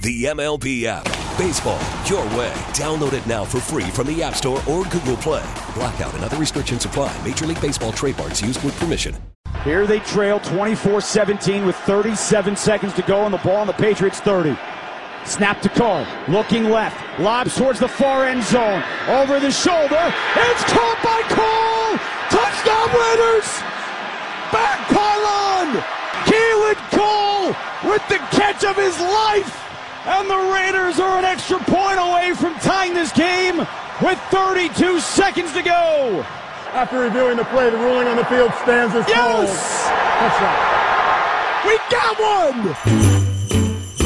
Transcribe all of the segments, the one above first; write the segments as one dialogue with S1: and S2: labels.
S1: The MLB app. Baseball, your way. Download it now for free from the App Store or Google Play. Blackout and other restrictions apply. Major League Baseball trademarks used with permission.
S2: Here they trail 24 17 with 37 seconds to go on the ball on the Patriots 30. Snap to Carr, looking left, lobs towards the far end zone, over the shoulder. It's caught by Cole! Touchdown Raiders! Back pylon! Keelan Cole with the catch of his life! And the Raiders are an extra point away from tying this game with 32 seconds to go!
S3: After reviewing the play, the ruling on the field stands as called.
S2: Yes! We got one!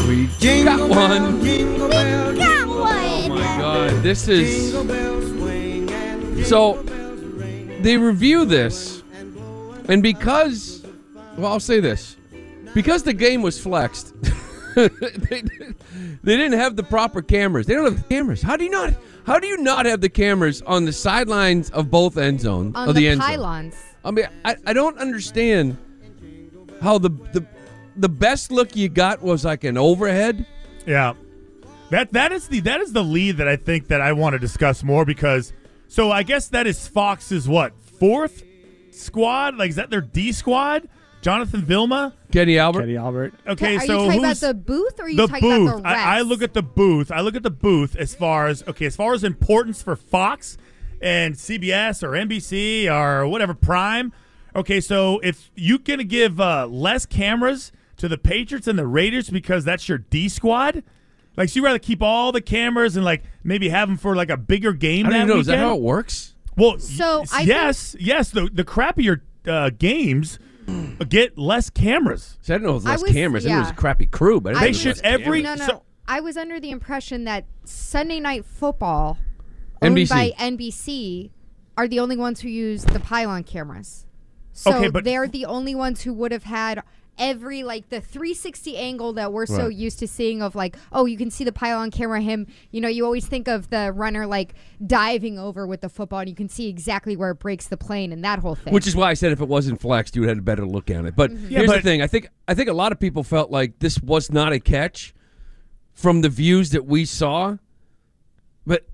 S4: We got one.
S5: We Got
S4: Oh
S5: one.
S4: my god, this is so. They review this, and because, well, I'll say this, because the game was flexed, they, they didn't have the proper cameras. They don't have the cameras. How do you not? How do you not have the cameras on the sidelines of both end zones
S5: On
S4: of
S5: the,
S4: the, end zone?
S5: pylons.
S4: I mean, I, I don't understand how the the the best look you got was like an overhead.
S3: Yeah. That that is the that is the lead that I think that I want to discuss more because so I guess that is Fox's what fourth squad like is that their D squad? Jonathan Vilma.
S4: Kenny Albert.
S2: Kenny Albert.
S3: Okay,
S5: are
S3: so
S5: you talking about
S3: who's
S5: the booth or are you
S3: the
S5: talking
S3: booth?
S5: about the refs?
S3: I, I look at the booth. I look at the booth as far as okay, as far as importance for Fox and CBS or NBC or whatever Prime. Okay, so if you're gonna give uh, less cameras to the Patriots and the Raiders because that's your D squad, like so you rather keep all the cameras and like maybe have them for like a bigger game
S4: I don't
S3: that
S4: even know. Is that
S3: weekend?
S4: how it works?
S3: Well,
S5: So,
S3: y-
S5: I
S3: yes, yes. The the crappier uh, games Mm. get less cameras.
S4: See, I didn't know it was
S5: I
S4: less
S5: was-
S4: cameras. I knew it was a
S5: yeah.
S4: crappy crew, but I
S5: They
S4: didn't know it was
S3: should
S4: less
S3: every-
S4: cameras.
S5: No, no.
S3: So-
S5: I was under the impression that Sunday Night Football, owned
S4: NBC.
S5: by NBC, are the only ones who use the pylon cameras. So
S3: Okay, but-
S5: they're the only ones who would have had every like the 360 angle that we're so used to seeing of like oh you can see the pile on camera him you know you always think of the runner like diving over with the football and you can see exactly where it breaks the plane and that whole thing
S4: Which is why I said if it wasn't flexed, you would have had a better look at it. But
S5: Mm-hmm.
S3: Yeah,
S4: here's the thing: I think I think a lot of people felt like this was not a catch from the views that we saw. But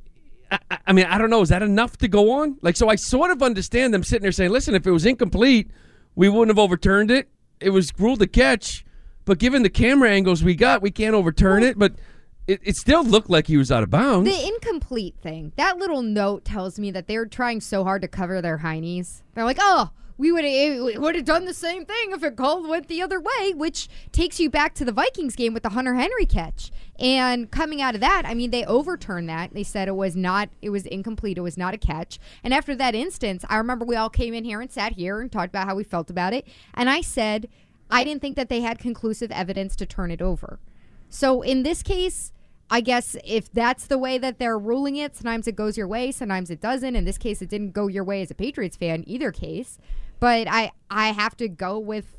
S4: I, I- I mean, I don't know. Is that enough to go on? Like, so I sort of understand them sitting there saying, "Listen, if it was incomplete, we wouldn't have overturned it. It was ruled a catch, but given the camera angles we got, we can't overturn it." But it, it still looked like he was out of bounds.
S5: The incomplete thing. That little note tells me that they're trying so hard to cover their heinies. They're like, oh, we would have eh, would have done the same thing if it called went the other way, which takes you back to the Vikings game with the Hunter Henry catch. And coming out of that, I mean, they overturned that. They said it was not, it was incomplete. It was not a catch. And after that instance, I remember we all came in here and sat here and talked about how we felt about it. And I said, I didn't think that they had conclusive evidence to turn it over. So in this case, I guess if that's the way that they're ruling it, sometimes it goes your way, sometimes it doesn't. In this case, it didn't go your way as a Patriots fan, either case. But I, I have to go with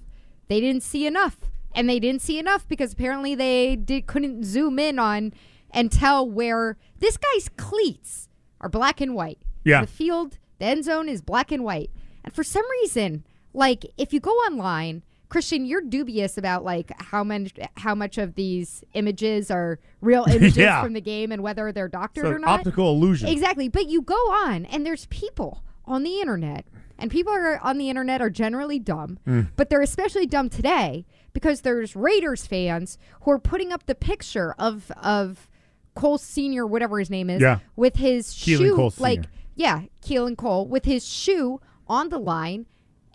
S5: they didn't see enough, and they didn't see enough because apparently they did couldn't zoom in on and tell where this guy's cleats are black and white.
S3: Yeah.
S5: the field, the end zone is black and white, and for some reason, like if you go online. Christian, you're dubious about like how much how much of these images are real images
S3: Yeah.
S5: from the game and whether they're doctored
S3: So
S5: or not.
S3: optical illusion.
S5: Exactly. But you go on and there's people on the internet, and people are on the internet are generally dumb, mm. but they're especially dumb today because there's Raiders fans who are putting up the picture of of Cole Senior, whatever his name is,
S3: Yeah.
S5: with his
S3: Keelan
S5: shoe,
S3: Cole
S5: like
S3: Sr..
S5: yeah, Keelan Cole with his shoe on the line.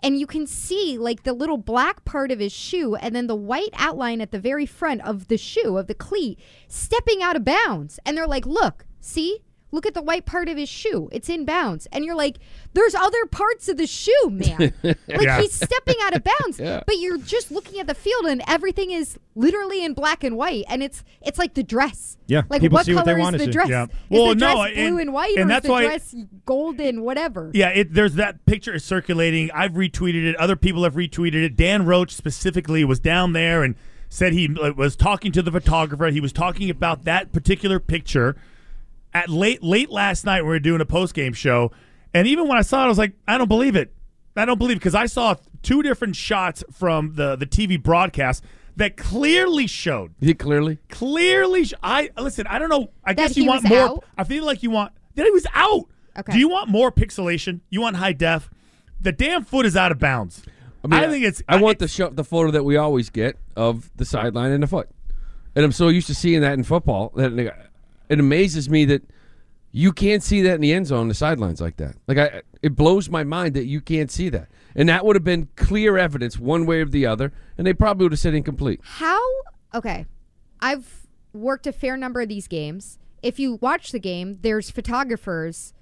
S5: And you can see like the little black part of his shoe and then the white outline at the very front of the shoe, of the cleat, stepping out of bounds. And they're like, look, see? Look at the white part of his shoe. It's in bounds. And you're like, there's other parts of the shoe, man. like
S3: Yeah.
S5: he's stepping out of bounds.
S4: Yeah.
S5: But you're just looking at the field and everything is literally in black and white. And it's it's like the dress.
S2: Yeah,
S5: Like
S2: people
S5: what
S2: see what they
S5: color is the
S2: see.
S5: dress?
S3: Yeah.
S5: Is
S3: Well,
S5: the dress
S3: no,
S5: blue
S3: and-
S5: and white
S3: and
S5: or
S3: that's
S5: is the
S3: why-
S5: dress golden, whatever?
S3: Yeah, it, there's that picture is circulating. I've retweeted it. Other people have retweeted it. Dan Roche specifically was down there and said he uh, was talking to the photographer. He was talking about that particular picture at late late last night. We were doing a post game show, and even when I saw it, I was like, I don't believe it. I don't believe because I saw two different shots from the the TV broadcast that clearly showed
S4: You think clearly?
S3: clearly sh- I listen. I don't know. I
S5: That
S3: guess you
S5: he
S3: want
S5: was
S3: more.
S5: out?
S3: I feel like you want that he was out.
S5: Okay.
S3: Do you want more pixelation? You want high def? The damn foot is out of bounds. I,
S4: mean,
S3: think it's.
S4: I want the
S3: it's-
S4: show, the photo that we always get of the sideline and the foot, and I'm so used to seeing that in football that it amazes me that you can't see that in the end zone, the sidelines like that. Like I, it blows my mind that you can't see that, and that would have been clear evidence one way or the other, and they probably would have said incomplete.
S5: How? Okay, I've worked a fair number of these games. If you watch the game, there's photographers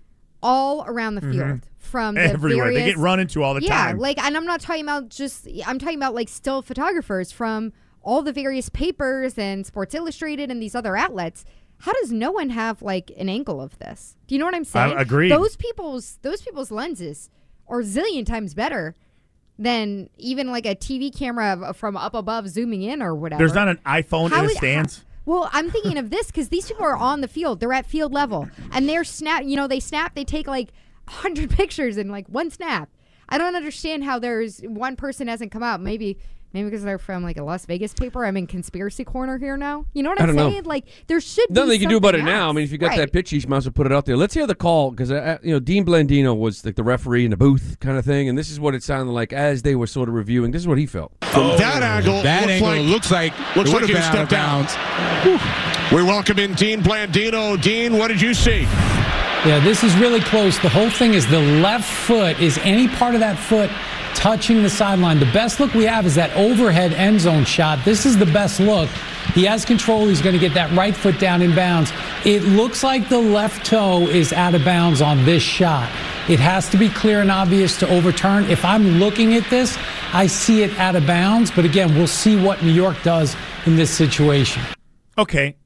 S5: all around the field from the
S3: Mm-hmm. everywhere.
S5: various.
S3: They get run into all the
S5: yeah,
S3: time.
S5: Yeah, like, and I'm not talking about just. I'm talking about like still photographers from all the various papers and Sports Illustrated and these other outlets. How does no one have like an angle of this? Do you know what I'm saying?
S3: agreed.
S5: Those people's those people's lenses are a zillion times better than even like a TV camera from up above zooming in or whatever.
S3: There's not an iPhone
S5: How
S3: in the
S5: is-
S3: stands.
S5: Well, I'm thinking of this because these people are on the field. They're at field level, and they're snap. You know, they snap. They take like hundred pictures in like one snap. I don't understand how there's one person hasn't come out. Maybe, maybe because they're from like a Las Vegas paper. I'm in conspiracy corner here now. You know what
S4: I
S5: I'm
S4: don't know.
S5: saying? Like there should be
S4: Nothing they can do about it now. I mean, if you got
S5: Right.
S4: that pitch, you might as well put it out there. Let's hear the call because uh, you know Dean Blandino was like the referee in the booth kind of thing, and this is what it sounded like as they were sort of reviewing. This is what he felt.
S6: From that angle,
S7: That
S6: looks
S7: angle
S6: like,
S7: looks like
S6: looks
S7: it
S6: like
S7: would've
S6: he
S7: been out of
S6: stepped out. We welcome in Dean Blandino. Dean, what did you see?
S8: Yeah, this is really close. The whole thing is the left foot. Is any part of that foot touching the sideline? The best look we have is that overhead end zone shot. This is the best look. He has control. He's going to get that right foot down in bounds. It looks like the left toe is out of bounds on this shot. It has to be clear and obvious to overturn. If I'm looking at this, I see it out of bounds. But again, we'll see what New York does in this situation.
S3: Okay,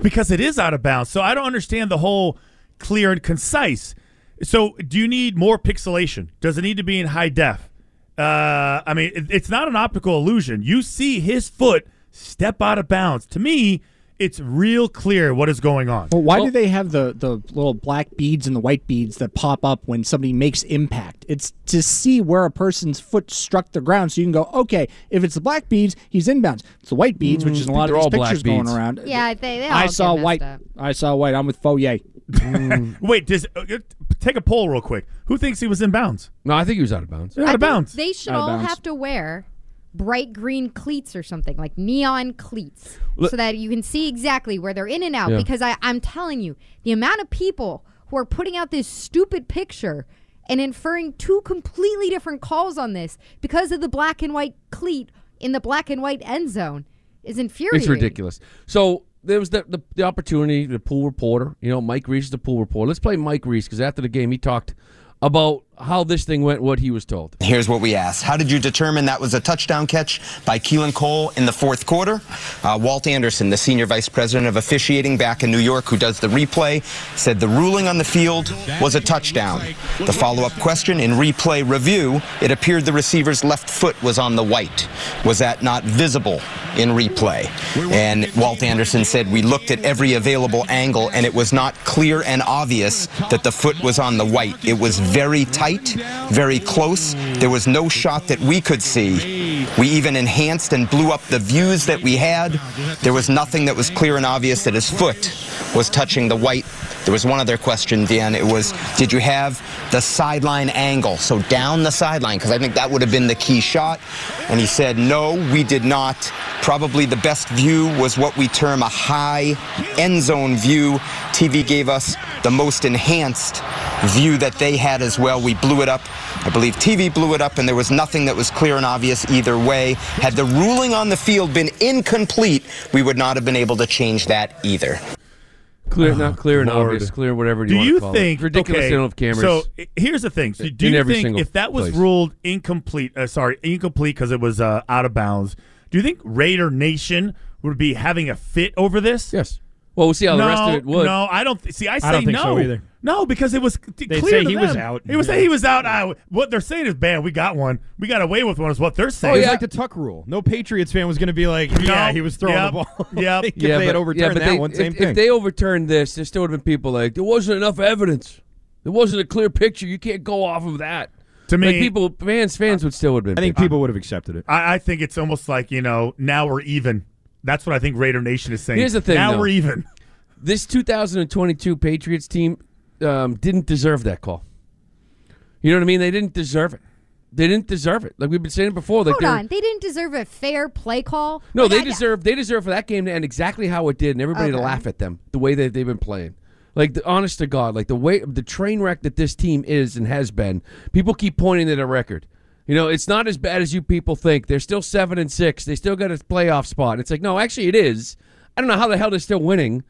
S3: because it is out of bounds. So I don't understand the whole clear and concise. So do you need more pixelation? Does it need to be in high def? Uh, I mean, it, it's not an optical illusion. You see his foot step out of bounds. To me, it's real clear what is going on.
S9: Well, why
S4: Well-
S9: do they have the, the little black beads and the white beads that pop up when somebody makes impact? It's to see where a person's foot struck the ground so you can go, okay, if it's the black beads, he's inbounds. It's the white beads, which is a
S4: mm,
S9: lot of these
S4: all
S9: pictures going around.
S5: Yeah, they, they all
S9: I saw
S5: messed
S9: white.
S5: up.
S9: I saw white. I'm with Fauria. Mm.
S3: Wait, does uh, uh, take a poll real quick? Who thinks he was in bounds?
S4: No, I think he was out of bounds.
S3: Out
S5: I
S3: of bounds.
S5: They should
S9: Out
S5: all
S9: bounds.
S5: have to wear bright green cleats or something like neon cleats so that you can see exactly where they're in and out
S4: Yeah.
S5: because I, i'm telling you the amount of people who are putting out this stupid picture and inferring two completely different calls on this because of the black and white cleat in the black and white end zone is infuriating
S4: It's ridiculous. So there was the, the the opportunity, the pool reporter. You know, Mike Reiss is the pool reporter. Let's play Mike Reiss because after the game he talked about how this thing went, what he was told.
S10: Here's what we asked. How did you determine that was a touchdown catch by Keelan Cole in the fourth quarter? Uh, Walt Anderson, the senior vice president of officiating back in New York, who does the replay, said the ruling on the field was a touchdown. The follow-up question in replay review, it appeared the receiver's left foot was on the white. Was that not visible in replay? And Walt Anderson said we looked at every available angle and it was not clear and obvious that the foot was on the white. It was very tight, very close. There was no shot that we could see. We even enhanced and blew up the views that we had. There was nothing that was clear and obvious that his foot was touching the white. There was one other question, Dan. It was, did you have the sideline angle? So down the sideline, because I think that would have been the key shot. And he said, no, we did not. Probably the best view was what we term a high end zone view. TV gave us the most enhanced view that they had as well. We blew it up. I believe TV blew it up, and there was nothing that was clear and obvious either way. Had the ruling on the field been incomplete, we would not have been able to change that either.
S4: Clear, not clear and
S3: Lord.
S4: obvious. Clear, whatever
S3: Do
S4: you,
S3: you
S4: want to call
S3: think
S4: it. ridiculous?
S3: Okay,
S4: they don't have cameras.
S3: So i- here's the thing. So do
S4: in
S3: you
S4: every
S3: think
S4: single
S3: if that was
S4: place.
S3: ruled incomplete, uh, sorry, incomplete because it was uh, out of bounds, do you think Raider Nation would be having a fit over this?
S4: yes. Well, we'll see how
S3: no,
S4: the rest of it would.
S3: no, I don't. Th- see, I say
S7: don't think
S3: no.
S7: so either.
S3: No, because it was c-
S7: They
S3: clear
S7: say
S3: to
S7: he was out.
S3: It was
S7: Yeah.
S3: say he was out. I, what they're saying is, "Man, we got one. We got away with one." Is what they're oh, saying.
S7: It was
S4: yeah.
S7: like the Tuck rule. No Patriots fan was going to be like, yeah,
S3: No.
S7: he was throwing
S3: Yep.
S7: the ball.
S3: Yep.
S7: if
S4: yeah,
S7: they had
S4: but-
S7: overturned
S4: yeah, but
S7: that
S4: they,
S7: one, same
S4: if,
S7: thing.
S4: If they overturned this, there still would have been people like there wasn't enough evidence. There wasn't a clear picture. You can't go off of that.
S3: To me-
S4: like people, fans, fans would still have been.
S7: I think
S4: pissed.
S7: people would have accepted it.
S3: I, I think it's almost like you know now we're even. That's what I think Raider Nation is saying.
S4: Here's the thing,
S3: Now
S4: though.
S3: we're even.
S4: this 2022 Patriots team um, didn't deserve that call. You know what I mean? They didn't deserve it. They didn't deserve it. Like we've been saying before. Like
S5: Hold
S4: they're-
S5: on, they didn't deserve a fair play call.
S4: No,
S5: Like,
S4: they
S5: I-
S4: deserve they deserve for that game to end exactly how it did, and everybody to laugh at them the way that they've been playing. Like the honest to God, like the way the train wreck that this team is and has been. People keep pointing at a record. You know, it's not as bad as you people think. They're still seven and six. They still got a playoff spot. It's like no, actually, it is. I don't know how the hell they're still winning,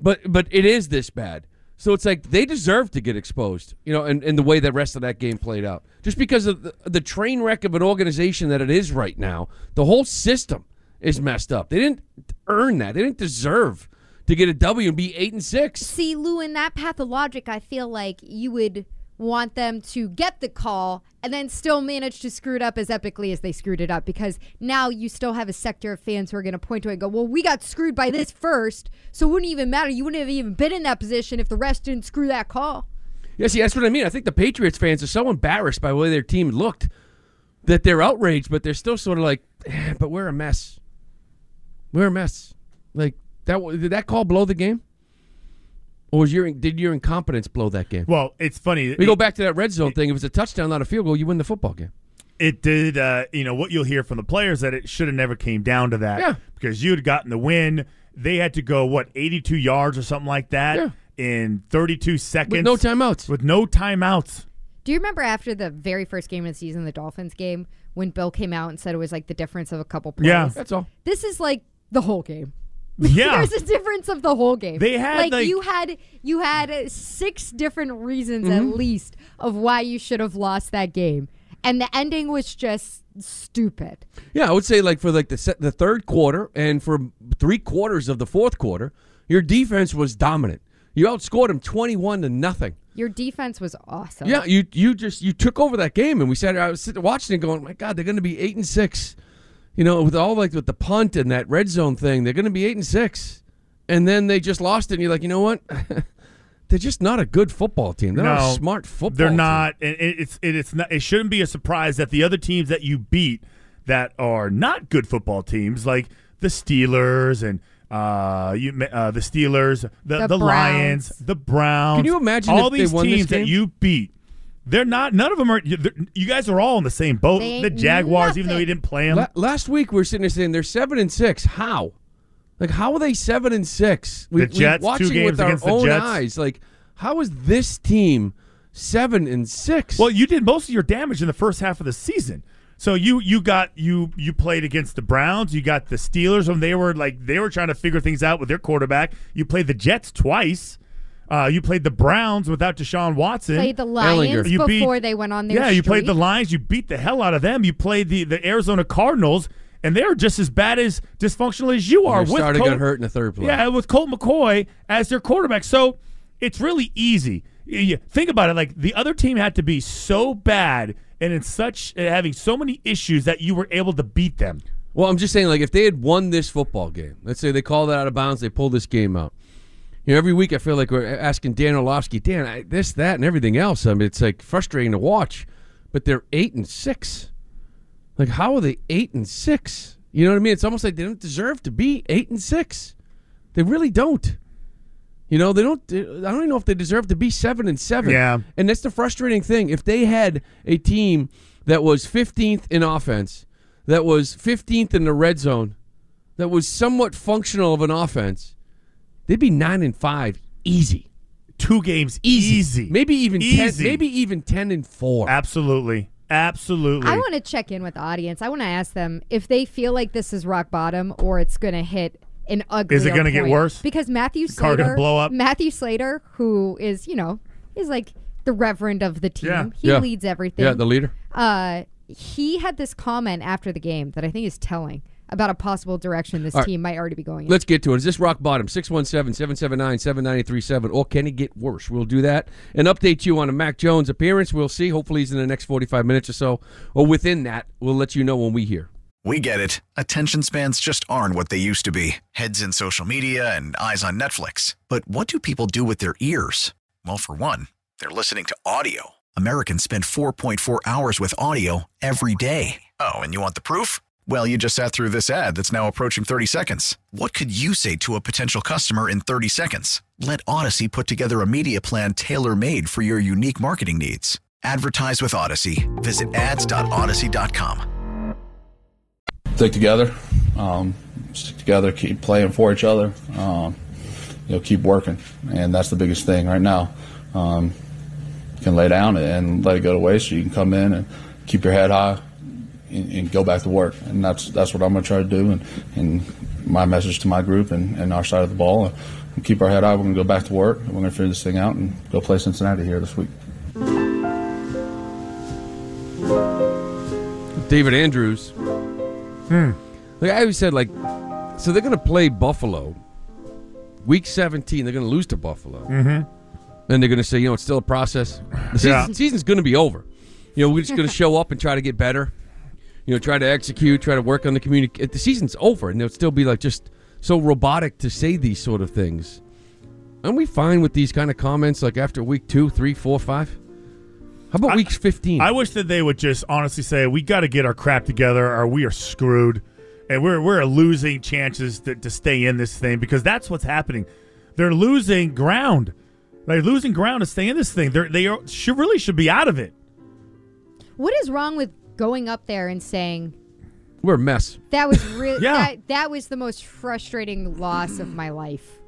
S4: but but it is this bad. So it's like they deserve to get exposed, you know, and, and the way the rest of that game played out. Just because of the, the train wreck of an organization that it is right now, the whole system is messed up. They didn't earn that. They didn't deserve to get a W and be eight and six.
S5: See, Lou, in that path of logic, I feel like you would want them to get the call and then still manage to screw it up as epically as they screwed it up because now you still have a sector of fans who are going to point to it and go, well, we got screwed by this first, so it wouldn't even matter. You wouldn't have even been in that position if the rest didn't screw that call.
S4: Yeah, see, that's what I mean. I think the Patriots fans are so embarrassed by the way their team looked that they're outraged, but they're still sort of like, "Eh, but we're a mess. We're a mess. Like that. Did that call blow the game? Or was your did your incompetence blow that game?
S3: Well, it's funny.
S4: We go back to that red zone thing. If it's a touchdown, not a field goal, you win the football game.
S3: it did uh, you know what you'll hear from the players that it should have never came down to that
S4: Yeah.
S3: because you had gotten the win they had to go what 82 yards or something like that
S4: Yeah.
S3: in 32 seconds
S4: With no timeouts.
S3: with no timeouts
S5: Do you remember after the very first game of the season, the Dolphins game, when Bill came out and said it was like the difference of a couple plays?
S3: Yeah.
S4: That's all.
S5: This is like the whole game.
S3: yeah
S5: There's a difference of the whole game.
S3: They had,
S5: like,
S3: like-
S5: you had you had uh, six different reasons
S3: Mm-hmm.
S5: at least of why you should have lost that game, and the ending was just stupid.
S4: Yeah, I would say like for like the se- the third quarter and for three quarters of the fourth quarter, your defense was dominant. You outscored them twenty-one to nothing.
S5: Your defense was awesome.
S4: Yeah, you you just you took over that game, and we said I was sitting watching it, going, "My God, they're going to be eight and six." You know, with all like with the punt and that red zone thing, they're going to be eight and six, and then they just lost it. And you're like, you know what? they're just not a good football team. They're not
S3: No,
S4: a smart football.
S3: they're
S4: team.
S3: not and it, it's it, it's not it shouldn't be a surprise that the other teams that you beat that are not good football teams like the Steelers and uh, you ma- uh, the Steelers, the,
S5: The
S3: the, Lions, the Browns.
S4: Can you imagine
S3: all
S4: if they
S3: these
S4: won this
S3: teams that you beat? They're not. None of them are. You, guys are all in the same boat.
S5: They
S3: The
S5: ain't
S3: Jaguars, even though
S5: nothing.
S3: you didn't play them.
S4: La- last week we were sitting there saying they're seven and six. How? Like how are they seven and six? We,
S3: The Jets, two
S4: we watching
S3: games
S4: with our
S3: the
S4: own
S3: Jets.
S4: eyes. Like how is this team seven and six?
S3: Well, you did most of your damage in the first half of the season. So you you got you you played against the Browns. You got the Steelers when they were like they were trying to figure things out with their quarterback. You played the Jets twice. Uh, you played the Browns without Deshaun Watson.
S5: Played the Lions
S3: You beat-
S5: they went on their
S3: yeah, you played the. Lions. You beat the hell out of them. You played the the Arizona Cardinals, and they're just as bad as dysfunctional as you are.
S4: Their
S3: with
S4: starter
S3: Colt-
S4: got hurt in the third play.
S3: Yeah, with Colt McCoy as their quarterback. So it's really easy. You- you think about it. Like the other team had to be so bad and in such uh, having so many issues that you were able to beat them.
S4: Well, I'm just saying, like, if they had won this football game, let's say they called that out of bounds, they pulled this game out. You know, every week I feel like we're asking Dan Orlovsky, Dan, I, this, that, and everything else. I mean, it's like frustrating to watch, but they're eight and six. Like, how are they eight and six? You know what I mean? It's almost like they don't deserve to be eight and six. They really don't. You know, they don't. I don't even know if they deserve to be seven and seven.
S3: Yeah.
S4: And that's the frustrating thing. If they had a team that was 15th in offense, that was 15th in the red zone, that was somewhat functional of an offense, they'd be nine and five, easy,
S3: Two games
S4: easy,
S3: easy,
S4: maybe even
S3: Easy.
S4: ten, maybe even ten and four.
S3: absolutely, absolutely.
S5: I want to check in with the audience. I want to ask them if they feel like this is rock bottom or it's going to hit an ugly.
S3: Is it gonna get worse?
S5: Because Matthew
S3: car
S5: Slater,
S3: gonna blow up?
S5: Matthew Slater, who is you know is like the reverend of the team.
S3: Yeah.
S5: He
S4: Yeah.
S5: leads everything.
S4: Yeah, the leader.
S5: uh, he had this comment after the game that I think is telling about a possible direction this
S4: All right.
S5: team might already be going in.
S4: Let's get to it. Is this rock bottom? 617 779 7937. Or can it get worse? We'll do that and update you on a Mac Jones appearance. We'll see. Hopefully, he's in the next 45 minutes or so. Or within that, we'll let you know when we hear.
S11: We get it. Attention spans just aren't what they used to be heads in social media and eyes on Netflix. But what do people do with their ears? Well, for one, they're listening to audio. Americans spend 4.4 hours with audio every day. Oh, and you want the proof? Well, you just sat through this ad that's now approaching 30 seconds. What could you say to a potential customer in 30 seconds? Let Odyssey put together a media plan tailor made for your unique marketing needs. Advertise with Odyssey. Visit ads.odyssey.com.
S12: stick together, um, stick together, keep playing for each other, um, you know, keep working, and that's the biggest thing right now. Um, you can lay down and let it go to waste, you can come in and keep your head high and, and go back to work, and that's that's what I'm going to try to do. And, and my message to my group and, and our side of the ball, uh, keep our head high. We're going to go back to work, and we're going to figure this thing out and go play Cincinnati here this week.
S4: David Andrews.
S3: Hmm.
S4: Like I always said, like, so they're going to play Buffalo. Week 17, they're going to lose to Buffalo.
S3: Mhm.
S4: Then they're going to say, you know, it's still a process. The season,
S3: Yeah.
S4: season's going to be over. You know, we're just going to show up and try to get better. You know, try to execute, try to work on the community. The season's over, and they'll still be like just so robotic to say these sort of things. Aren't we fine with these kind of comments like after week two, three, four, five? How about week 15?
S3: I wish that they would just honestly say we got to get our crap together, or we are screwed, and we're we're losing chances to, to stay in this thing because that's what's happening. They're losing ground. They're losing ground to stay in this thing. They're, they are, should really should be out of it.
S5: what is wrong with going up there and saying
S4: We're a mess.
S5: that was really
S3: Yeah.
S5: that, that was the most frustrating loss of my life?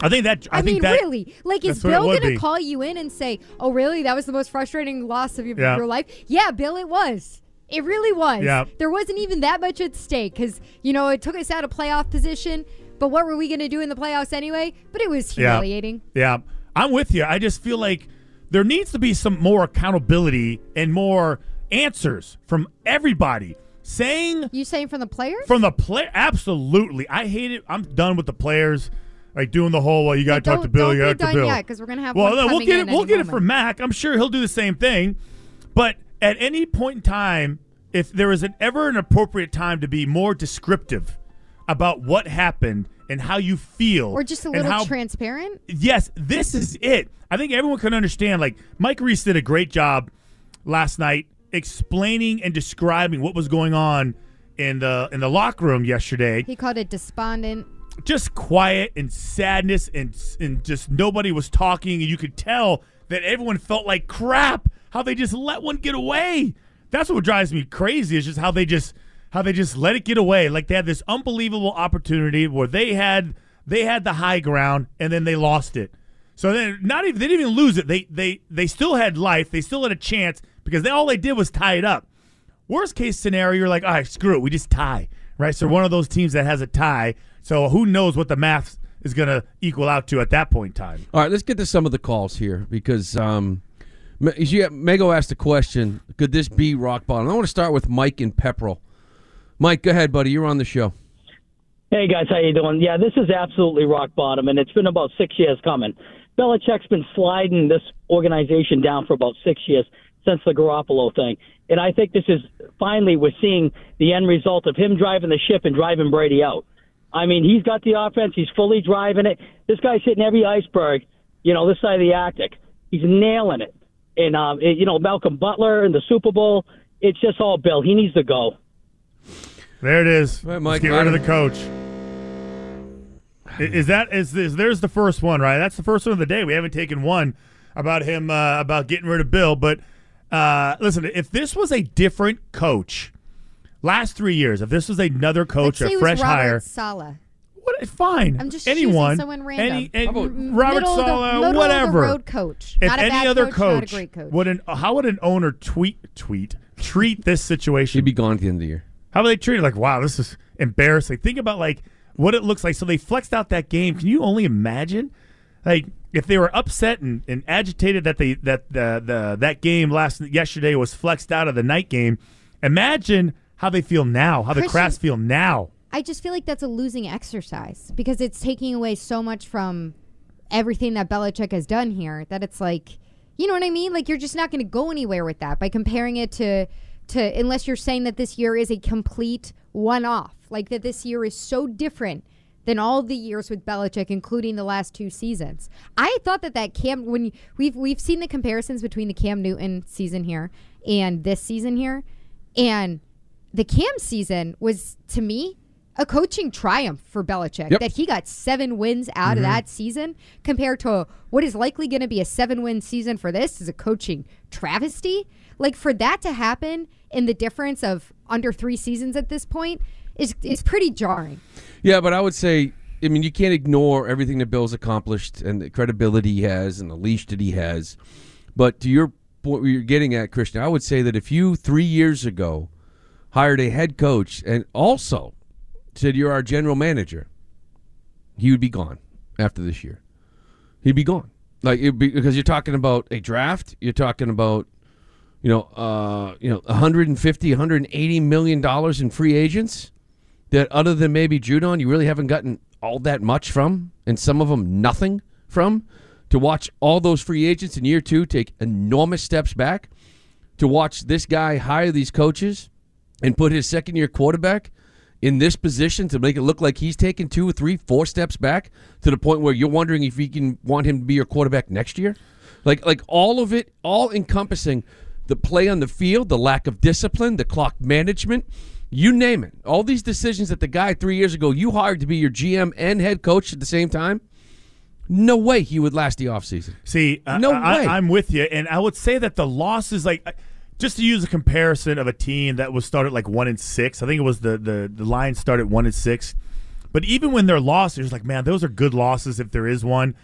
S3: I think that I,
S5: I,
S3: think
S5: mean,
S3: that,
S5: really? Like, is
S3: that's what it
S5: Bill
S3: would
S5: going
S3: be.
S5: to call you in and say, "Oh, really? That was the most frustrating loss of your,
S3: Yeah.
S5: your life"? Yeah, Bill, it was. It really was.
S3: Yeah.
S5: There wasn't even that much at stake because you know it took us out of playoff position. But what were we going to do in the playoffs anyway? But it was
S3: Yeah.
S5: humiliating.
S3: Yeah, I'm with you. I just feel like there needs to be some more accountability and more answers from everybody. Saying
S5: You saying from the players?
S3: from the play, absolutely. I hate it. I'm done with the players like doing the whole. Well, you got to talk to Bill. You got to Bill.
S5: yet, 'cause we're gonna have
S3: Well,
S5: one
S3: no, we'll
S5: coming
S3: get
S5: in
S3: it. We'll
S5: any
S3: get it
S5: moment.
S3: from Mac. I'm sure he'll do the same thing. But at any point in time, if there is an ever an appropriate time to be more descriptive about what happened and how you feel,
S5: or just a
S3: and
S5: little
S3: how
S5: transparent?
S3: yes, this is it. I think everyone can understand. Like Mike Reiss did a great job last night explaining and describing what was going on in the in the locker room yesterday.
S5: He called it despondent.
S3: Just quiet and sadness and and just nobody was talking and you could tell that everyone felt like crap how they just let one get away. That's what drives me crazy is just how they just how they just let it get away. Like they had this unbelievable opportunity where they had they had the high ground and then they lost it. So then not even they didn't even lose it. They they they still had life. They still had a chance because they all they did was tie it up. Worst case scenario, you're like, all right, screw it, we just tie, right? So one of those teams that has a tie. So who knows what the math is going to equal out to at that point in time?
S4: All right, let's get to some of the calls here because um, Ma- Mago asked a question. Could this be rock bottom? I want to start with Mike and Pepperell. Mike, go ahead, buddy. You're on the show.
S13: Hey guys, how you doing? Yeah, this is absolutely rock bottom, and it's been about six years coming. Belichick's been sliding this organization down for about six years since the Garoppolo thing, and I think this is finally we're seeing the end result of him driving the ship and driving Brady out. I mean, he's got the offense; he's fully driving it. This guy's hitting every iceberg, you know, this side of the Arctic. He's nailing it, and um, it, you know, Malcolm Butler in the Super Bowl. It's just all Bill. He needs to go.
S3: There it is.
S4: Right, Mike,
S3: Let's get rid of the coach. Is that is, is there's the first one right? That's the first one of the day. We haven't taken one about him uh, about getting rid of Bill. But uh, listen, if this was a different coach, last three years, if this was another coach,
S5: Let's
S3: a
S5: it
S3: fresh
S5: Robert
S3: hire,
S5: Sala.
S3: what? Fine.
S5: I'm just
S3: anyone,
S5: choosing someone random.
S3: any, any-
S5: about-
S3: Robert
S5: Middle the- Saleh, of the
S3: whatever.
S5: road coach.
S3: If
S5: Not a
S3: any
S5: bad
S3: other
S5: coach, not a
S3: coach,
S5: great coach.
S3: would an how would an owner tweet tweet treat this situation?
S4: He'd be gone at the end of the year.
S3: How would they treat it? Like, wow, this is embarrassing. Think about like what it looks like. So they flexed out that game. Can you only imagine? Like if they were upset and, and agitated that they that the, the that game last yesterday was flexed out of the night game, imagine how they feel now, how the
S5: Christian-
S3: Krafts feel now.
S5: I just feel like that's a losing exercise because it's taking away so much from everything that Belichick has done here that it's like, you know what I mean? Like you're just not going to go anywhere with that by comparing it to to unless you're saying that this year is a complete one-off, like that this year is so different than all the years with Belichick, including the last two seasons. I thought that that Cam when you- we've we've seen the comparisons between the Cam Newton season here and this season here, and the Cam season was to me a coaching triumph for Belichick
S4: Yep.
S5: that he got seven wins out of
S4: Mhm.
S5: that season compared to what is likely going to be a seven win season for this is a coaching travesty. Like for that to happen in the difference of under three seasons at this point is is pretty jarring.
S4: Yeah, but I would say, I mean, you can't ignore everything that Bill's accomplished and the credibility he has and the leash that he has. But to your point, you're getting at, Christian, I would say that if you three years ago hired a head coach and also said you're our general manager, he would be gone after this year. He'd be gone. Like be, because you're talking about a draft, you're talking about you know, uh, you know, 150, 180 million dollars in free agents that other than maybe Judon, you really haven't gotten all that much from, and some of them nothing from. To watch all those free agents in year two take enormous steps back, to watch this guy hire these coaches and put his second year quarterback in this position to make it look like he's taken two three, four steps back to the point where you're wondering if you can want him to be your quarterback next year. Like like all of it, all encompassing the play on the field, the lack of discipline, the clock management, you name it. All these decisions that the guy three years ago you hired to be your GM and head coach at the same time. No way he would last the offseason.
S3: See, uh,
S4: No
S3: I,
S4: way.
S3: I'm with you, and I would say that the losses, like, just to use a comparison of a team that was started like one and six. I think it was the the the Lions started one and six, but even when they're losses, like, man, those are good losses if there is one.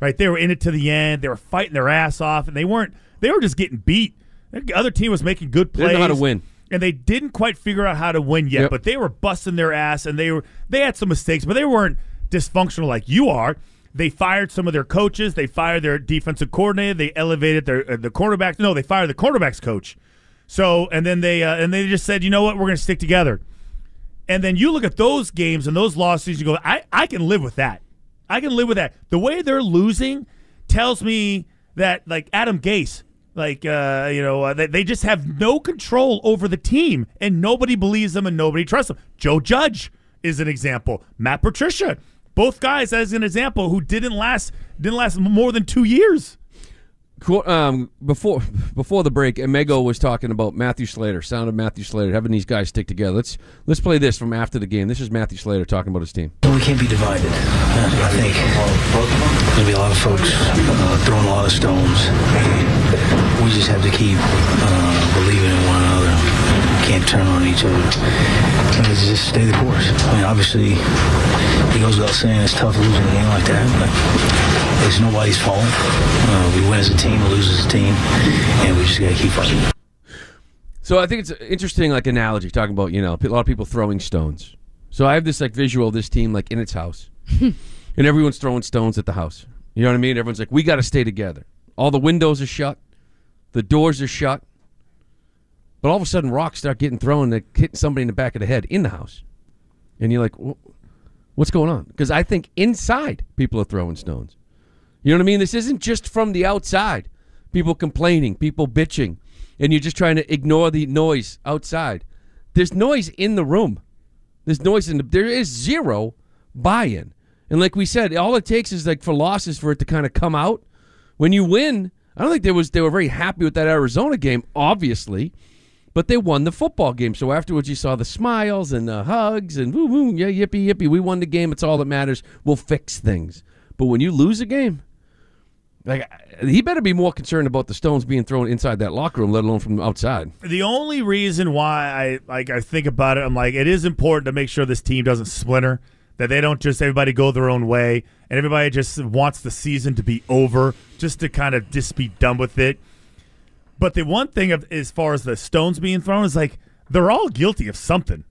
S3: Right, they were in it to the end. They were fighting their ass off, and they weren't. They were just getting beat. The other team was making good plays.
S4: didn't know how to win.
S3: And they didn't quite figure out how to win yet.
S4: Yep.
S3: But they were busting their ass, and they were they had some mistakes, but they weren't dysfunctional like you are. They fired some of their coaches. They fired their defensive coordinator. They elevated their uh, the quarterbacks. No, they fired the quarterbacks coach. So and then they uh, and they just said, you know what, we're going to stick together. And then you look at those games and those losses, you go, I, I can live with that. I can live with that. The way they're losing tells me that, like Adam Gase, like uh, you know, uh, they, they just have no control over the team, and nobody believes them and nobody trusts them. Joe Judge is an example. Matt Patricia, both guys as an example who didn't last didn't last more than two years.
S4: Um, before before the break, Emego was talking about Matthew Slater, sound of Matthew Slater, having these guys stick together. Let's let's play this from after the game. This is Matthew Slater talking about his team.
S14: We can't be divided. Uh, I think there's gonna be a lot of folks uh, throwing a lot of stones. We just have to keep uh, believing in one another. Can't turn on each other. And it's just stay the course. I mean, obviously, it goes without saying it's tough losing a game like that, but it's nobody's fault. Uh, we win as a team, we lose as a team, and we just gotta keep fighting.
S4: So I think it's an interesting like analogy talking about you know a lot of people throwing stones. So I have this like visual of this team like in its house, and everyone's throwing stones at the house. You know what I mean? Everyone's like, we got to stay together. All the windows are shut, the doors are shut, but all of a sudden rocks start getting thrown that hit somebody in the back of the head in the house, and you're like, what's going on? Because I think inside people are throwing stones. You know what I mean? This isn't just from the outside. People complaining, people bitching, and you're just trying to ignore the noise outside. There's noise in the room. There's noise in the. There is zero buy-in, and like we said, all it takes is like for losses for it to kind of come out. When you win, I don't think there was. They were very happy with that Arizona game, obviously, but they won the football game. So afterwards, you saw the smiles and the hugs and woo woo, yeah, yippee yippee. We won the game. It's all that matters. We'll fix things. But when you lose a game, like he better be more concerned about the stones being thrown inside that locker room, let alone from outside.
S3: The only reason why I like I think about it, I'm like, it is important to make sure this team doesn't splinter. That they don't just everybody go their own way, and everybody just wants the season to be over, just to kind of just be done with it. But the one thing of as far as the stones being thrown is like they're all guilty of something.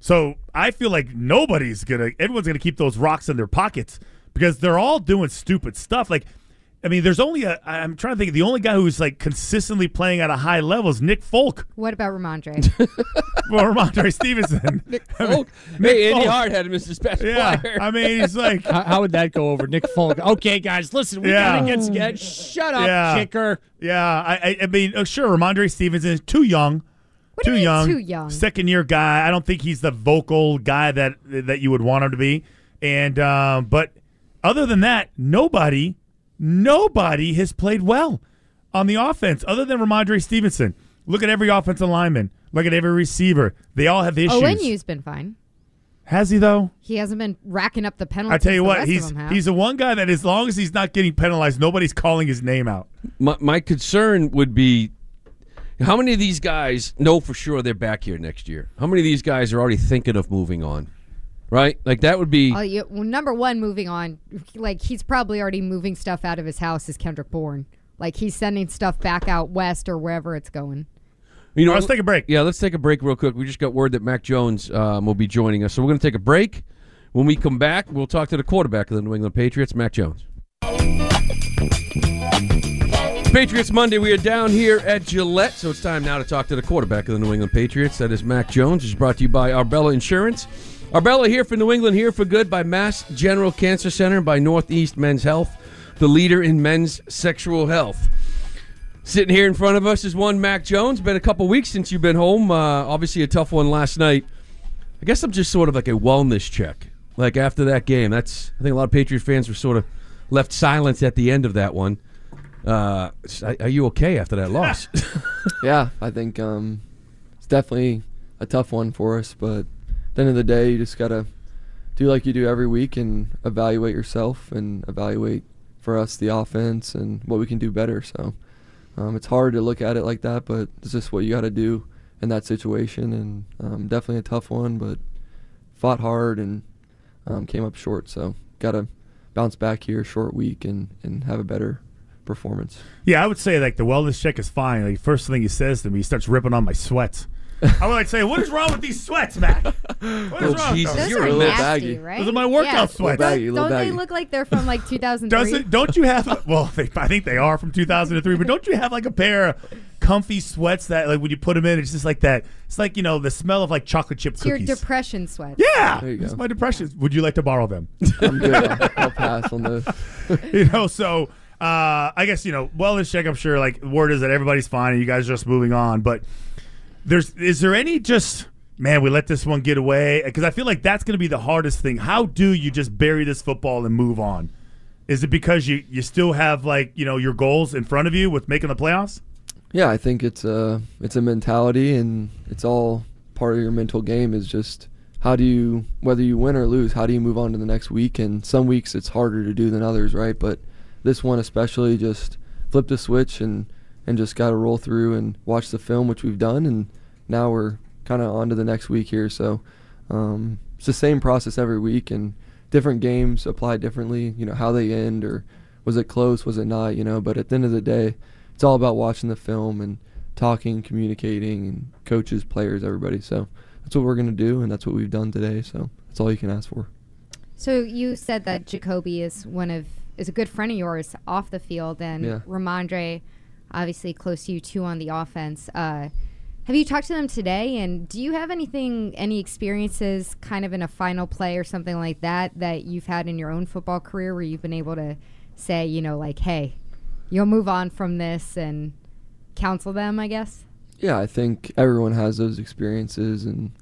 S3: So I feel like nobody's gonna, everyone's gonna keep those rocks in their pockets because they're all doing stupid stuff. Like, I mean, there's only a. I'm trying to think. The only guy who's like consistently playing at a high level is Nick Folk.
S5: What about Rhamondre?
S3: Well, Rhamondre Stevenson. Nick
S4: Folk. Hey, Andy Hart had him as his best
S3: Yeah,
S4: player.
S3: I mean, he's like,
S9: How, how would that go over, Nick Folk? Okay, guys, listen, we
S3: Yeah.
S9: gotta get together. Shut up,
S3: yeah,
S9: kicker.
S3: Yeah, I, I, I mean, uh, sure, Rhamondre Stevenson is too young.
S5: What do
S3: too
S5: you mean
S3: young.
S5: too young?
S3: Second year guy. I don't think he's the vocal guy that that you would want him to be. And um, but other than that, nobody, nobody has played well on the offense other than Rhamondre Stevenson. Look at every offensive lineman. Look at every receiver. They all have issues.
S5: Onwenu's been fine.
S3: Has he though?
S5: He hasn't been racking up the penalties.
S3: I tell you what, he's
S5: of them have.
S3: he's the one guy that as long as he's not getting penalized, nobody's calling his name out.
S4: My, my concern would be how many of these guys know for sure they're back here next year? How many of these guys are already thinking of moving on? Right? Like that would be
S5: Oh, you, well, number one, moving on. Like he's probably already moving stuff out of his house. Is Kendrick Bourne? Like he's sending stuff back out west or wherever it's going.
S4: You know,
S3: let's take a break.
S4: Yeah, let's take a break real quick. We just got word that Mac Jones um, will be joining us, so we're going to take a break. When we come back, we'll talk to the quarterback of the New England Patriots, Mac Jones. Patriots Monday. We are down here at Gillette, so it's time now to talk to the quarterback of the New England Patriots. That is Mac Jones. It's brought to you by Arbella Insurance. Arbella here for New England, here for good by Mass General Cancer Center, by Northeast Men's Health, the leader in men's sexual health. Sitting here in front of us is one Mac Jones. Been a couple weeks since you've been home. Uh, obviously, a tough one last night. I guess I'm just sort of like a wellness check. Like after that game, that's I think a lot of Patriot fans were sort of left silent at the end of that one. Uh, are you okay after that loss?
S15: yeah, I think um, it's definitely a tough one for us. But the end of the day, you just gotta do like you do every week and evaluate yourself and evaluate for us the offense and what we can do better. So um, it's hard to look at it like that, but it's just what you got to do in that situation. And um, definitely a tough one, but fought hard and um, came up short. So got to bounce back here, short week, and, and have a better performance.
S3: Yeah, I would say like the wellness check is fine. Like first thing he says to me, he starts ripping on my sweats. I would like say, "What is wrong with these sweats, Mac? What is
S15: Oh,
S3: wrong?"
S15: Jesus,
S3: with those?
S15: you're a little baggy.
S5: right?
S3: Those are my workout
S5: Yeah.
S3: sweats.
S15: baggy,
S5: Don't,
S15: little
S5: don't they look like they're from like 2003?
S3: Doesn't don't you have? Well, they, I think they are from 2003. But don't you have like a pair of comfy sweats that like when you put them in, it's just like that. It's like you know the smell of like chocolate chip cookies.
S5: It's your
S3: cookies.
S5: depression sweats.
S3: yeah,
S15: There
S3: it's my depression. Would you like to borrow them?
S15: I'm good. I'll, I'll pass on those.
S3: you know, so uh, I guess you know wellness check. I'm sure like word is that everybody's fine and you guys are just moving on. But there's is there any just man we let this one get away because I feel like that's going to be the hardest thing. How do you just bury this football and move on? Is it because you you still have like you know your goals in front of you with making the playoffs?
S15: Yeah, I think it's a it's a mentality, and it's all part of your mental game. Is just how do you whether you win or lose, how do you move on to the next week? And some weeks it's harder to do than others, right? But this one especially, just flipped a switch and and just got to roll through and watch the film, which we've done, and now we're kind of on to the next week here. So um, it's the same process every week, and different games apply differently. You know how they end, or was it close, was it not? You know, but at the end of the day it's all about watching the film and talking, communicating, and coaches, players, everybody. So that's what we're gonna do, and that's what we've done today. So that's all you can ask for.
S5: So you said that Jacoby is one of is a good friend of yours off the field, and
S15: Yeah.
S5: Rhamondre, obviously close to you too on the offense. Uh, have you talked to them today? And do you have anything, any experiences, kind of in a final play or something like that, that you've had in your own football career where you've been able to say, you know, like, hey, you'll move on from this and counsel them? I guess.
S15: Yeah, I think everyone has those experiences, and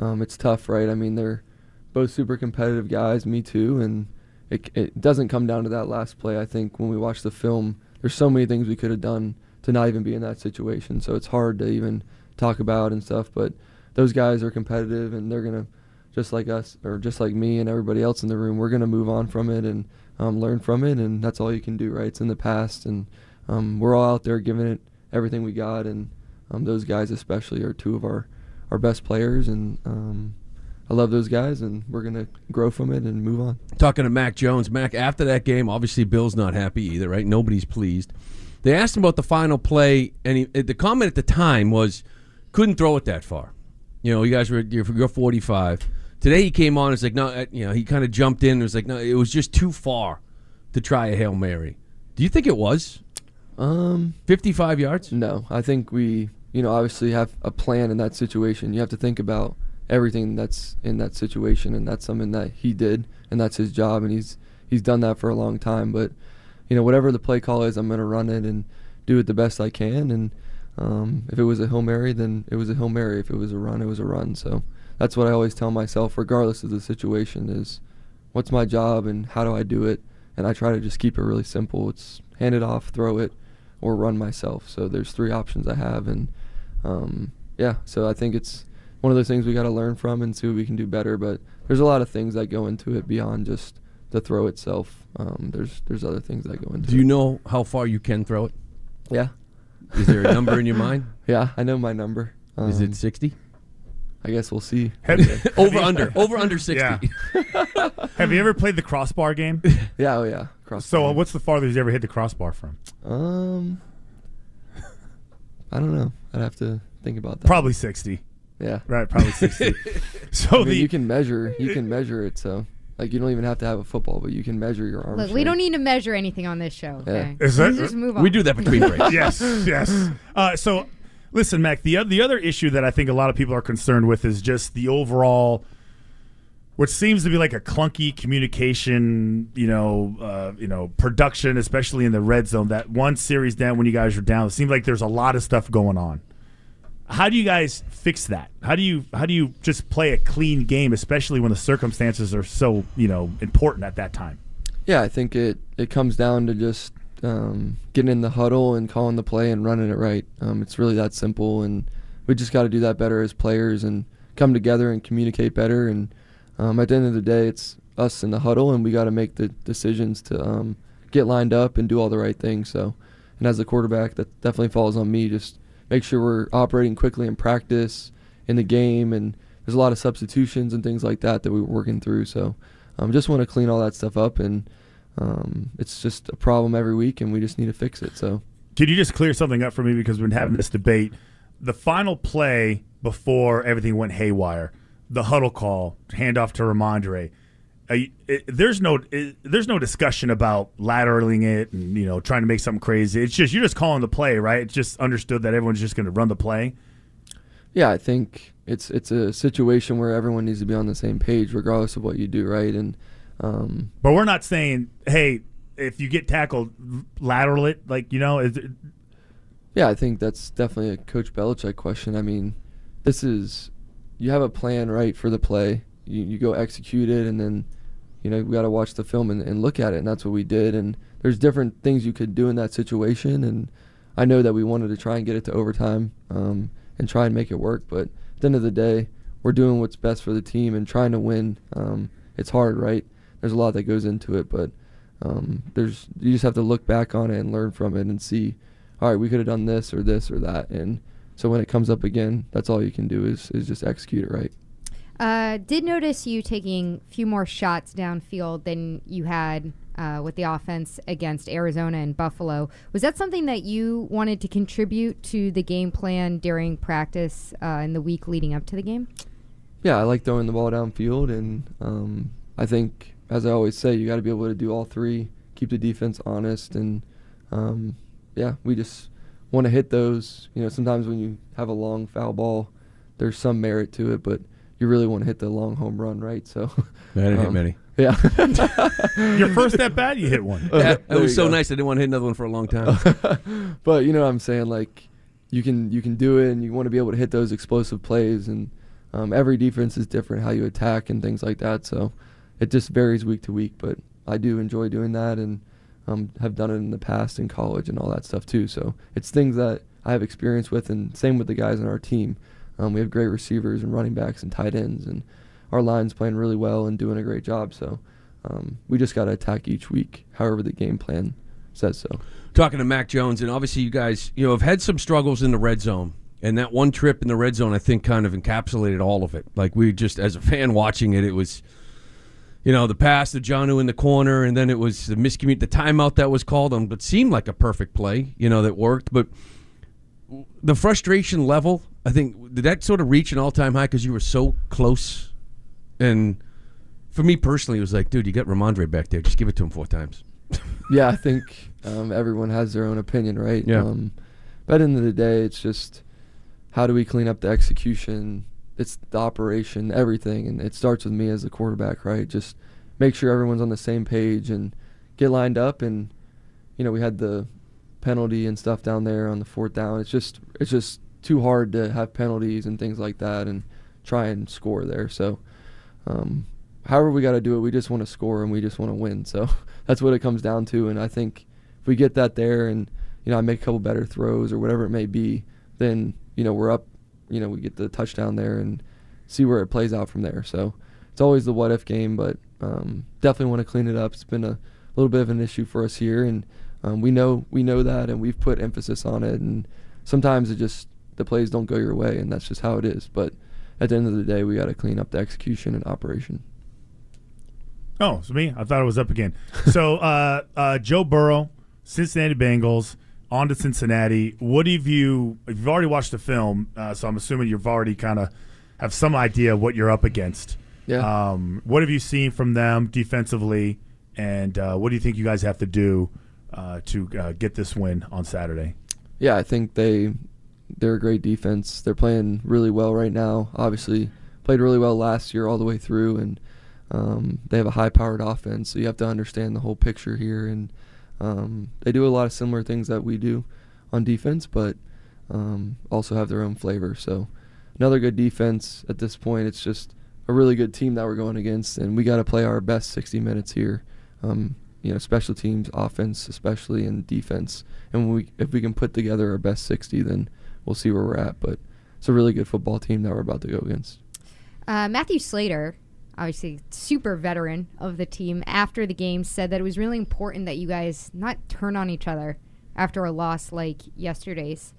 S15: um, it's tough, right? I mean, they're both super competitive guys, me too, and it, it doesn't come down to that last play. I think when we watch the film, there's so many things we could have done to not even be in that situation. So it's hard to even talk about and stuff. But those guys are competitive, and they're gonna just like us, or just like me and everybody else in the room. We're gonna move on from it and um, learn from it, and that's all you can do, right? It's in the past, and um, we're all out there giving it everything we got, and um, those guys especially are two of our our best players, and um, I love those guys, and we're gonna grow from it and move on.
S4: Talking to Mac Jones. Mac, after that game, obviously Bill's not happy either, right? Nobody's pleased. They asked him about the final play, and he, the comment at the time was, couldn't throw it that far. You know, you guys were you're, you're 45 Today he came on. It's like no, uh, you know, he kind of jumped in. and was like no, it was just too far to try a hail mary. Do you think it was?
S15: Um,
S4: 55 yards?
S15: No, I think we, you know, obviously have a plan in that situation. You have to think about everything that's in that situation, and that's something that he did, and that's his job, and he's he's done that for a long time. But you know, whatever the play call is, I'm going to run it and do it the best I can. And um, if it was a hail mary, then it was a hail mary. If it was a run, it was a run. So that's what I always tell myself, regardless of the situation, is what's my job and how do I do it. And I try to just keep it really simple. It's hand it off, throw it, or run myself. So there's three options I have, and um, yeah. So I think it's one of those things we got to learn from and see what we can do better. But there's a lot of things that go into it beyond just the throw itself. Um, there's there's other things that go into.
S4: Do
S15: it.
S4: you know how far you can throw it?
S15: Yeah.
S4: Is there a number in your mind?
S15: Yeah, I know my number.
S4: Is
S15: Um,
S4: it 60?
S15: I guess we'll see.
S4: over under over under 60.
S3: Yeah. Have you ever played the crossbar game?
S15: Yeah, oh yeah. Crossbar.
S3: So, uh, what's the farthest you ever hit the crossbar from?
S15: Um, I don't know. I'd have to think about that.
S3: Probably 60.
S15: Yeah.
S3: Right, probably 60. so
S15: I mean,
S3: the
S15: you can measure. You can measure it. So like you don't even have to have a football, but you can measure your arm.
S5: Look, we don't need to measure anything on this show. Okay,
S3: Is
S5: Let's
S3: that-
S5: just move on.
S4: We do that between breaks.
S3: yes, yes. Uh, so, listen, Mac. The the other issue that I think a lot of people are concerned with is just the overall, which seems to be like a clunky communication, you know, uh, you know, production, especially in the red zone. That one series down when you guys were down, it seemed like there's a lot of stuff going on. How do you guys fix that? How do you how do you just play a clean game, especially when the circumstances are so you know important at that time?
S15: Yeah, I think it it comes down to just um, getting in the huddle and calling the play and running it right. Um, it's really that simple, and we just got to do that better as players and come together and communicate better. And um, at the end of the day, it's us in the huddle, and we got to make the decisions to um, get lined up and do all the right things. So, and as the quarterback, that definitely falls on me. Just make sure we're operating quickly in practice, in the game, and there's a lot of substitutions and things like that that we're working through. So, um, just want to clean all that stuff up, and um, it's just a problem every week, and we just need to fix it. So,
S3: Could you just clear something up for me because we've been having this debate? The final play before everything went haywire, the huddle call, handoff to Rhamondre. It, there's no it, there's no discussion about lateraling it and you know trying to make something crazy. It's just you're just calling the play, right? It's just understood that everyone's just going to run the play.
S15: yeah, I think it's it's a situation where everyone needs to be on the same page, regardless of what you do, right? And um,
S3: But we're not saying, hey, if you get tackled, lateral it. Like you know, is it,
S15: Yeah, I think that's definitely a Coach Belichick question. I mean, this is you have a plan right for the play. You, you go execute it, and then you know we got to watch the film and, and look at it, and that's what we did. And there's different things you could do in that situation, and I know that we wanted to try and get it to overtime um, and try and make it work. But at the end of the day, we're doing what's best for the team and trying to win. Um, it's hard, right? There's a lot that goes into it, but um, there's you just have to look back on it and learn from it and see all right, we could have done this or this or that. And so when it comes up again, that's all you can do is, is just execute it right.
S5: Uh, did notice you taking a few more shots downfield than you had uh, with the offense against Arizona and Buffalo. Was that something that you wanted to contribute to the game plan during practice uh, in the week leading up to the game?
S15: Yeah, I like throwing the ball downfield. And um, I think, as I always say, you got to be able to do all three, keep the defense honest. And um, yeah, we just want to hit those. You know, sometimes when you have a long foul ball, there's some merit to it, but you really want to hit the long home run, right? So
S4: I didn't hit
S15: um,
S4: many.
S15: Yeah.
S3: Your first at bat, you hit one.
S4: Yeah,
S15: There
S4: that was so
S15: go.
S4: nice. I didn't want to hit another one for a long time.
S15: but you know what I'm saying? Like you can you can do it, and you want to be able to hit those explosive plays. And um, every defense is different how you attack and things like that. So it just varies week to week. But I do enjoy doing that, and um, have done it in the past in college and all that stuff too. So it's things that I have experience with, and same with the guys on our team. Um, we have great receivers and running backs and tight ends, and our line's playing really well and doing a great job. So um, we just got to attack each week, however the game plan says so.
S4: Talking to Mac Jones, and obviously you guys, you know, have had some struggles in the red zone. And that one trip in the red zone, I think, kind of encapsulated all of it. Like we just, as a fan watching it, it was, you know, the pass to Jonnu in the corner, and then it was the miscommute, the timeout that was called on, but seemed like a perfect play, you know, that worked. But the frustration level, I think, did that sort of reach an all time high because you were so close And for me personally, it was like, dude, you got Rhamondre back there. Just give it to him four times.
S15: yeah, I think um, everyone has their own opinion, right?
S4: Yeah.
S15: Um, but at the end of the day, it's just how do we clean up the execution? It's the operation, everything, and it starts with me as a quarterback, right? Just make sure everyone's on the same page and get lined up. And you know, we had the penalty and stuff down there on the fourth down. It's just it's just too hard to have penalties and things like that and try and score there. So, um, however we got to do it, we just want to score and we just want to win. So that's what it comes down to. And I think if we get that there and you know I make a couple better throws or whatever it may be, then you know we're up. You know we get the touchdown there and see where it plays out from there. So it's always the what if game, but um, definitely want to clean it up. It's been a little bit of an issue for us here, and um, we know we know that, and we've put emphasis on it. And sometimes it just the plays don't go your way, and that's just how it is. But at the end of the day, we got to clean up the execution and operation.
S3: Oh, it's me. I thought it was up again. so, uh, uh, Joe Burrow, Cincinnati Bengals, on to Cincinnati. What have you? You've already watched the film, uh, so I'm assuming you've already kind of have some idea what you're up against.
S15: Yeah.
S3: Um, what have you seen from them defensively, and uh, what do you think you guys have to do uh, to uh, get this win on Saturday?
S15: Yeah, I think they they're a great defense. They're playing really well right now. Obviously, played really well last year all the way through, and um, they have a high-powered offense. So you have to understand the whole picture here, and um, they do a lot of similar things that we do on defense, but um, also have their own flavor. So another good defense at this point. It's just a really good team that we're going against, and we got to play our best 60 minutes here. Um, you know, special teams, offense, especially, and defense. And we, if we can put together our best 60, then we'll see where we're at. But it's a really good football team that we're about to go against.
S5: Uh, Matthew Slater, obviously super veteran of the team, after the game said that it was really important that you guys not turn on each other after a loss like yesterday's.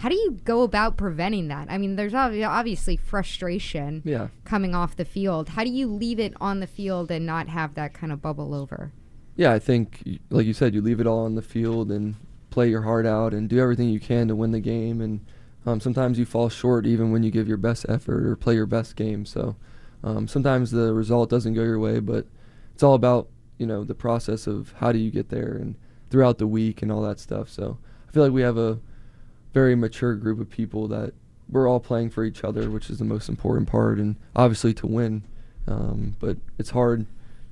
S5: How do you go about preventing that? I mean, there's obvi- obviously frustration
S15: Yeah.
S5: coming off the field. How do you leave it on the field and not have that kind of bubble over?
S15: Yeah, I think, like you said, you leave it all on the field and play your heart out and do everything you can to win the game. And um, sometimes you fall short even when you give your best effort or play your best game. So um, sometimes the result doesn't go your way, but it's all about you know the process of how do you get there and throughout the week and all that stuff. So I feel like we have a very mature group of people that we're all playing for each other, which is the most important part, and obviously to win. Um, but it's hard.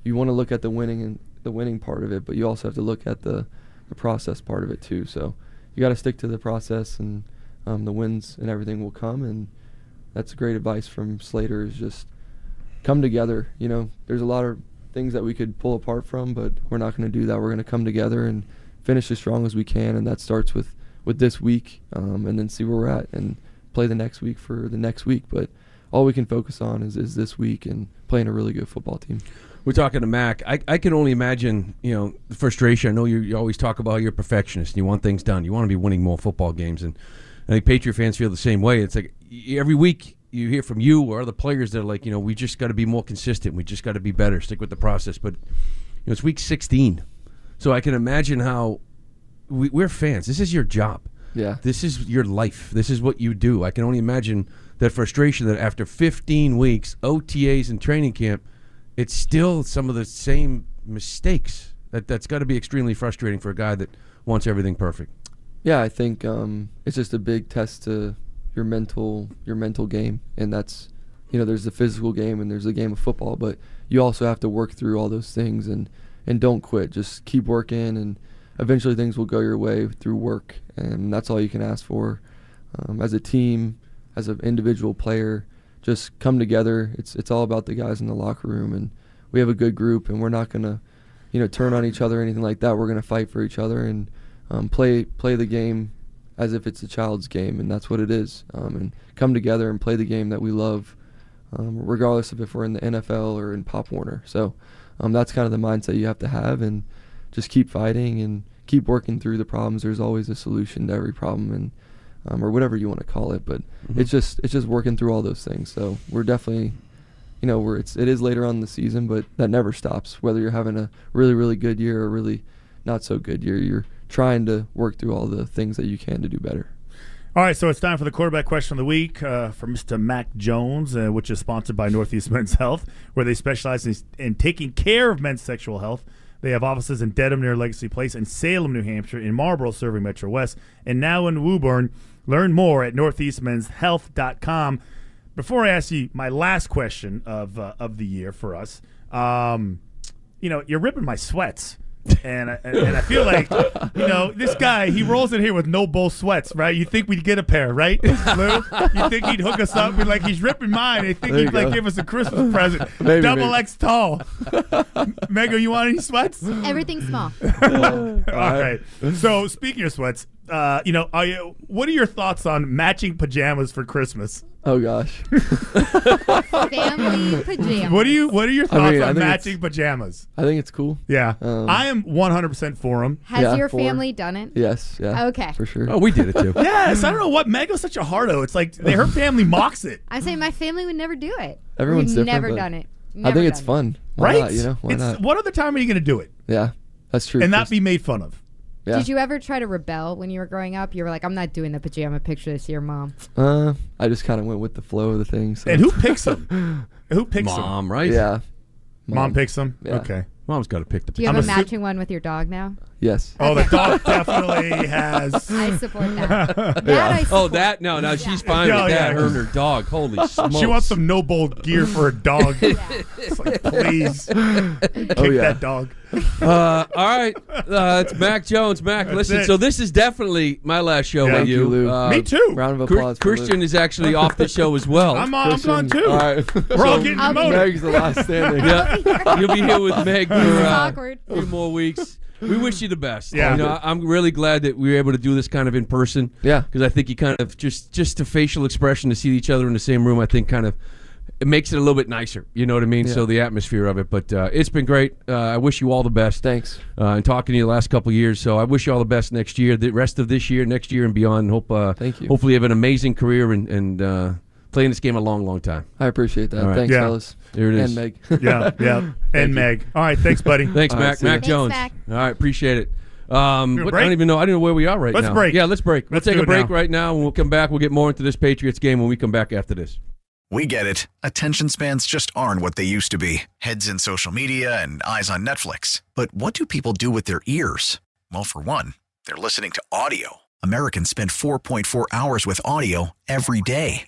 S15: You want to look at the winning and the winning part of it, but you also have to look at the, the process part of it too. So you got to stick to the process, and um, the wins and everything will come. And that's great advice from Slater. Is just come together. You know, there's a lot of things that we could pull apart from, but we're not going to do that. We're going to come together and finish as strong as we can, and that starts with with this week, um, and then see where we're at and play the next week for the next week. But all we can focus on is, is this week and playing a really good football team.
S4: We're talking to Mac. I, I can only imagine, you know, the frustration. I know you, you always talk about you're a perfectionist and you want things done. You want to be winning more football games. And I think Patriot fans feel the same way. It's like every week you hear from you or other players that are like, you know, we just got to be more consistent. We just got to be better, stick with the process. But, you know, it's week 16. So I can imagine how we, we're fans. This is your job.
S15: Yeah.
S4: This is your life. This is what you do. I can only imagine that frustration that after 15 weeks, OTAs and training camp, it's still some of the same mistakes. That that's got to be extremely frustrating for a guy that wants everything perfect.
S15: Yeah, I think um, it's just a big test to your mental your mental game, and that's you know there's the physical game and there's the game of football, but you also have to work through all those things and and don't quit. Just keep working, and eventually things will go your way through work, and that's all you can ask for. Um, as a team, as an individual player, just come together. It's it's all about the guys in the locker room, and we have a good group, and we're not gonna you know turn on each other or anything like that. We're gonna fight for each other and um, play play the game as if it's a child's game, and that's what it is. Um, and come together and play the game that we love, um, regardless of if we're in the NFL or in Pop Warner. So um, that's kind of the mindset you have to have, and just keep fighting and keep working through the problems. There's always a solution to every problem, and um, or whatever you want to call it. But
S4: Mhm.
S15: it's just it's just working through all those things. So we're definitely. You know, we're it's it is later on in the season, but that never stops. Whether you're having a really really good year or really not so good year, you're trying to work through all the things that you can to do better.
S3: All right, so it's time for the quarterback question of the week uh, from Mr. Mac Jones, uh, which is sponsored by Northeast Men's Health, where they specialize in, in taking care of men's sexual health. They have offices in Dedham near Legacy Place and Salem, New Hampshire, in Marlboro serving Metro West, and now in Woburn. Learn more at northeastmenshealth.com. Before I ask you my last question of uh, of the year for us, um, you know, you're ripping my sweats. And I, and I feel like, you know, this guy, he rolls in here with no bull sweats, right? You think we'd get a pair, right, Lou? You think he'd hook us up? We're like, he's ripping mine. They think
S15: There
S3: he'd
S15: you
S3: like
S15: go.
S3: give us a Christmas present.
S15: Maybe,
S3: Double
S15: maybe.
S3: X tall. Mego, you want any sweats?
S5: Everything small.
S3: All right. So speaking of sweats, uh, you know, are you, what are your thoughts on matching pajamas for Christmas?
S15: Oh gosh.
S5: Family pajamas.
S3: What do you What are your
S15: I
S3: thoughts
S15: mean,
S3: on matching pajamas?
S15: I think it's cool.
S3: Yeah,
S15: Um,
S3: I am 100 percent for them.
S5: Has
S15: Yeah,
S5: your
S15: for-
S5: family done it?
S15: Yes. Yeah.
S5: Okay.
S15: For sure.
S4: Oh, we did it too.
S3: Yes, I don't know what Mego's such a hardo. It's like they, her family mocks it,
S5: I say my family would never do it.
S15: Everyone's
S5: We've
S15: different.
S5: never
S15: but
S5: done it.
S15: I think it's
S5: done
S15: fun. Why
S3: right?
S15: Not, you know. Why
S3: it's,
S15: not?
S3: What other time are you going to do it
S15: Yeah. That's true.
S3: and not be made fun of?
S15: Yeah.
S5: Did you ever try to rebel when you were growing up? You were like, I'm not doing the pajama picture this year, mom.
S15: Uh, I just kind of went with the flow of the thing. So.
S3: And who picks them? Who picks them?
S4: Mom, right?
S15: Yeah.
S3: Mom picks them.
S15: Yeah.
S3: Okay.
S4: Mom's got to pick the.
S5: Do you
S3: I'm
S5: have a
S3: assu-
S5: matching one with your dog now?
S15: Yes.
S3: Oh, the dog definitely has.
S5: I support that. That
S15: Yeah.
S5: I
S4: Oh, that no, no, she's fine
S3: Yeah,
S4: with that. Her and her dog. Holy smokes!
S3: She wants some no bowl gear for a dog. It's like, please, kick
S15: Oh, yeah.
S3: that dog.
S4: Uh, all right, uh, it's Mac Jones. Mac,
S3: That's
S4: listen.
S3: it.
S4: So this is definitely my last show
S3: Yeah.
S4: with you.
S15: you,
S4: Uh,
S3: Me too.
S15: Round of applause. for
S4: Christian
S15: Lou.
S4: is actually off the show as well.
S3: I'm, on, I'm
S15: on
S3: too.
S15: All right.
S3: We're all getting
S5: I'll
S3: demoted.
S15: Meg's the last standing.
S4: yeah, you'll be here with Meg for
S5: This
S4: uh,
S5: awkward.
S4: a few more weeks. We wish you the best.
S3: Yeah.
S4: you know, I- I'm really glad that we were able to do this kind of in person.
S15: Yeah.
S4: because I think you kind of just just a facial expression to see each other in the same room. I think kind of it makes it a little bit nicer. You know what I mean?
S15: Yeah.
S4: So the atmosphere of it. But uh, it's been great. Uh, I wish you all the best.
S15: Thanks.
S4: Uh, and talking to you the last couple of years. So I wish you all the best next year, the rest of this year, next year, and beyond. Hope. Uh,
S15: Thank you.
S4: Hopefully, you have an amazing career and and uh, playing this game a long, long time.
S15: I appreciate that.
S4: All right.
S15: Thanks,
S3: Yeah.
S15: fellas.
S4: There it is.
S15: And Meg.
S3: Yeah, yeah. and Meg. All right, thanks, buddy.
S4: Thanks,
S15: All right,
S4: Mac.
S15: see ya.
S4: Mac
S5: Thanks,
S4: Jones.
S5: Mac.
S4: All right, appreciate it. Um, what- I don't even know. I don't know where we are right
S3: Let's
S4: now.
S3: break.
S4: Yeah, let's break.
S3: Let's
S4: we'll take a break
S3: now.
S4: right now, and we'll come back. We'll get more into this Patriots game when we come back after this.
S11: We get it. Attention spans just aren't what they used to be heads in social media and eyes on Netflix. But what do people do with their ears? Well, for one, they're listening to audio. Americans spend 4.4 hours with audio every day.